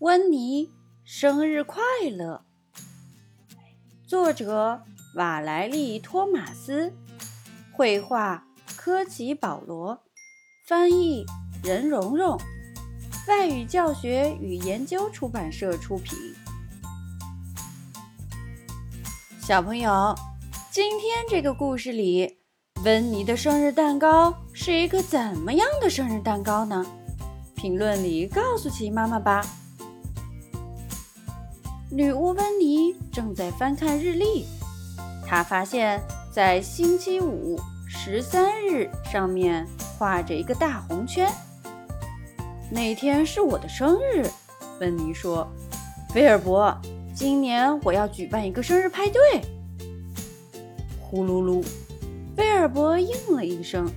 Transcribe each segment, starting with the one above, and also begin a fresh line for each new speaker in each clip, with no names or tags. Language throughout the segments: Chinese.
温妮，生日快乐！作者：瓦莱丽·托马斯，绘画：科奇·保罗，翻译：任蓉蓉，外语教学与研究出版社出品。小朋友，今天这个故事里，温妮的生日蛋糕是一个怎么样的生日蛋糕呢？评论里告诉琪妈妈吧。女巫温妮正在翻看日历，她发现，在星期五十三日上面画着一个大红圈。那天是我的生日，温妮说：“菲尔伯，今年我要举办一个生日派对。”呼噜噜，菲尔伯应了一声，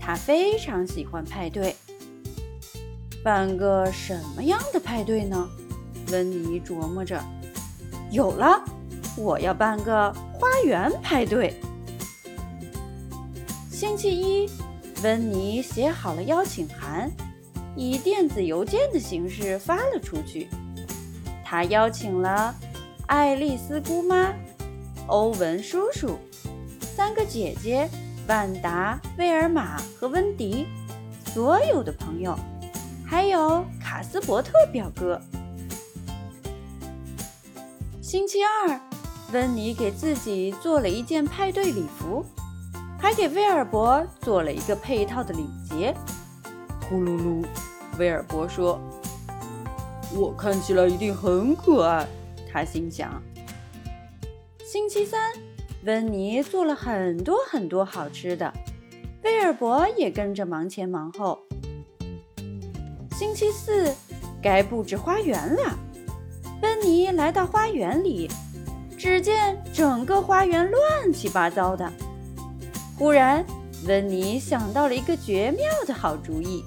他非常喜欢派对。办个什么样的派对呢？温妮琢磨着，有了，我要办个花园派对。星期一，温妮写好了邀请函，以电子邮件的形式发了出去。他邀请了爱丽丝姑妈、欧文叔叔、三个姐姐万达、威尔玛和温迪，所有的朋友，还有卡斯伯特表哥。星期二，温妮给自己做了一件派对礼服，还给威尔伯做了一个配套的领结。呼噜噜，威尔伯说：“我看起来一定很可爱。”他心想。星期三，温妮做了很多很多好吃的，威尔伯也跟着忙前忙后。星期四，该布置花园了。温妮来到花园里，只见整个花园乱七八糟的。忽然，温妮想到了一个绝妙的好主意。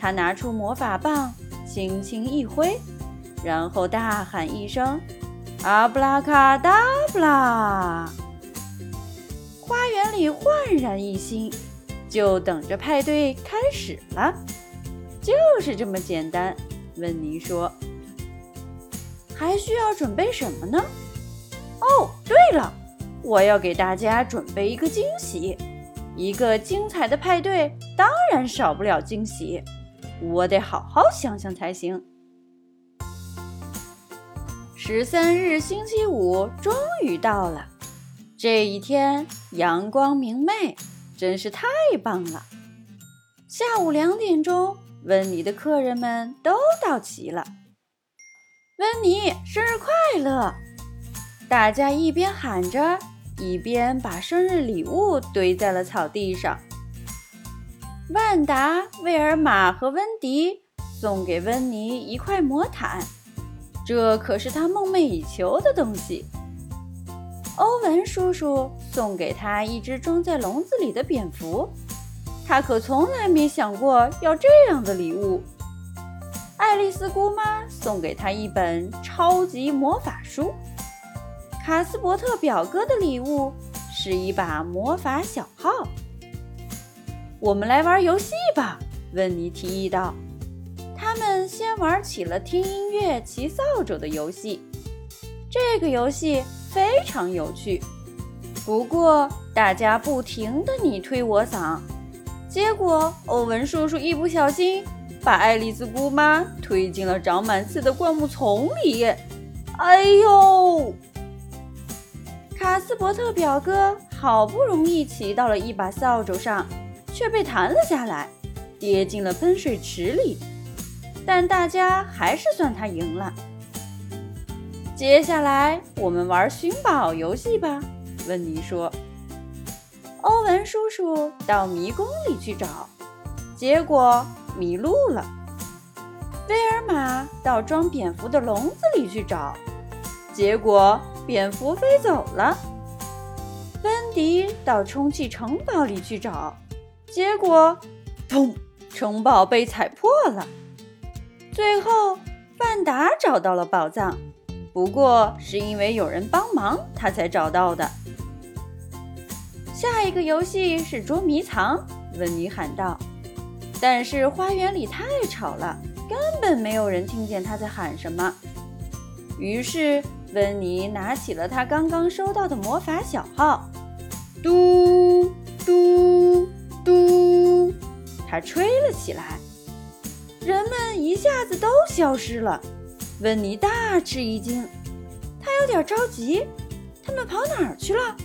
他拿出魔法棒，轻轻一挥，然后大喊一声：“阿布拉卡达布拉！”花园里焕然一新，就等着派对开始了。就是这么简单，温妮说。还需要准备什么呢？哦，对了，我要给大家准备一个惊喜。一个精彩的派对当然少不了惊喜，我得好好想想才行。十三日星期五终于到了，这一天阳光明媚，真是太棒了。下午两点钟，温妮的客人们都到齐了。温妮，生日快乐！大家一边喊着，一边把生日礼物堆在了草地上。万达、威尔玛和温迪送给温妮一块魔毯，这可是他梦寐以求的东西。欧文叔叔送给他一只装在笼子里的蝙蝠，他可从来没想过要这样的礼物。爱丽丝姑妈送给他一本超级魔法书。卡斯伯特表哥的礼物是一把魔法小号。我们来玩游戏吧，温妮提议道。他们先玩起了听音乐、骑扫帚的游戏。这个游戏非常有趣，不过大家不停地你推我搡，结果欧文叔叔一不小心。把爱丽丝姑妈推进了长满刺的灌木丛里，哎呦！卡斯伯特表哥好不容易骑到了一把扫帚上，却被弹了下来，跌进了喷水池里。但大家还是算他赢了。接下来我们玩寻宝游戏吧，温妮说。欧文叔叔到迷宫里去找，结果。迷路了，威尔玛到装蝙蝠的笼子里去找，结果蝙蝠飞走了。温迪到充气城堡里去找，结果，砰！城堡被踩破了。最后，范达找到了宝藏，不过是因为有人帮忙，他才找到的。下一个游戏是捉迷藏，温妮喊道。但是花园里太吵了，根本没有人听见他在喊什么。于是，温妮拿起了他刚刚收到的魔法小号，嘟嘟嘟，他吹了起来。人们一下子都消失了，温妮大吃一惊，他有点着急，他们跑哪儿去了？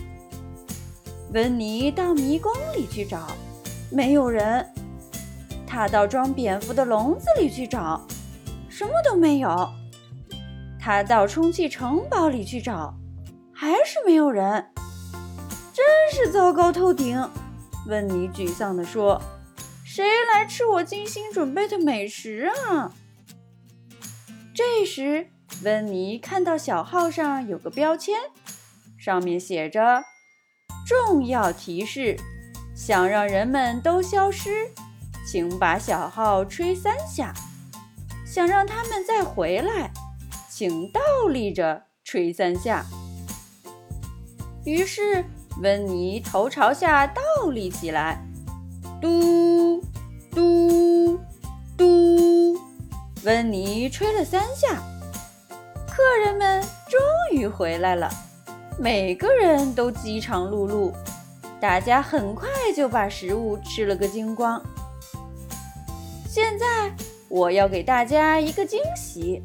温妮到迷宫里去找，没有人；他到装蝙蝠的笼子里去找，什么都没有；他到充气城堡里去找，还是没有人。真是糟糕透顶！温妮沮丧地说。谁来吃我精心准备的美食啊？这时，温妮看到小号上有个标签，上面写着“重要提示：想让人们都消失，请把小号吹三下；想让他们再回来，请倒立着吹三下。”于是，温妮头朝下倒立起来，嘟。嘟嘟，温妮吹了三下，客人们终于回来了。每个人都饥肠辘辘，大家很快就把食物吃了个精光。现在我要给大家一个惊喜，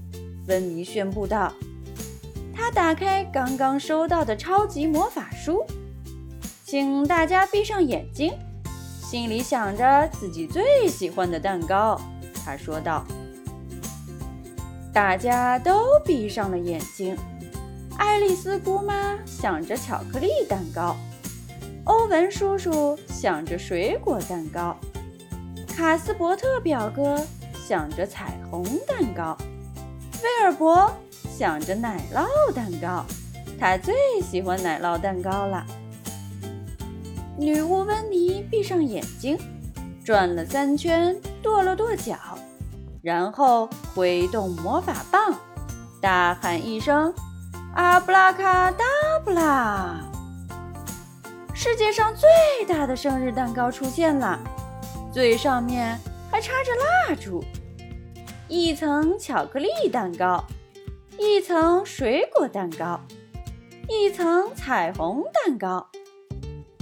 温妮宣布道。他打开刚刚收到的超级魔法书，请大家闭上眼睛。心里想着自己最喜欢的蛋糕，他说道：“大家都闭上了眼睛。”爱丽丝姑妈想着巧克力蛋糕，欧文叔叔想着水果蛋糕，卡斯伯特表哥想着彩虹蛋糕，威尔伯想着奶酪蛋糕。他最喜欢奶酪蛋糕了。女巫温妮闭上眼睛，转了三圈，跺了跺脚，然后挥动魔法棒，大喊一声：“阿布拉卡达布拉！”世界上最大的生日蛋糕出现了，最上面还插着蜡烛，一层巧克力蛋糕，一层水果蛋糕，一层彩虹蛋糕。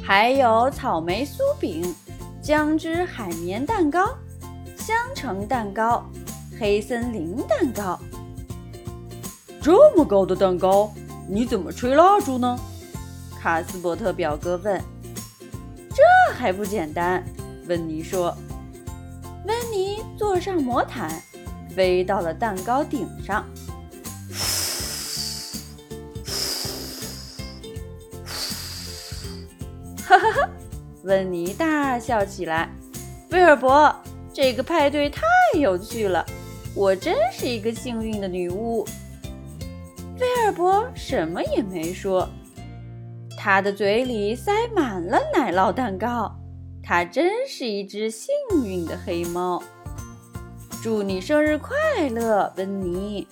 还有草莓酥饼、姜汁海绵蛋糕、香橙蛋糕、黑森林蛋糕。
这么高的蛋糕，你怎么吹蜡烛呢？
卡斯伯特表哥问。这还不简单，温妮说。温妮坐上魔毯，飞到了蛋糕顶上。哈哈哈！温妮大笑起来。威尔伯，这个派对太有趣了，我真是一个幸运的女巫。威尔伯什么也没说，他的嘴里塞满了奶酪蛋糕。它真是一只幸运的黑猫。祝你生日快乐，温妮！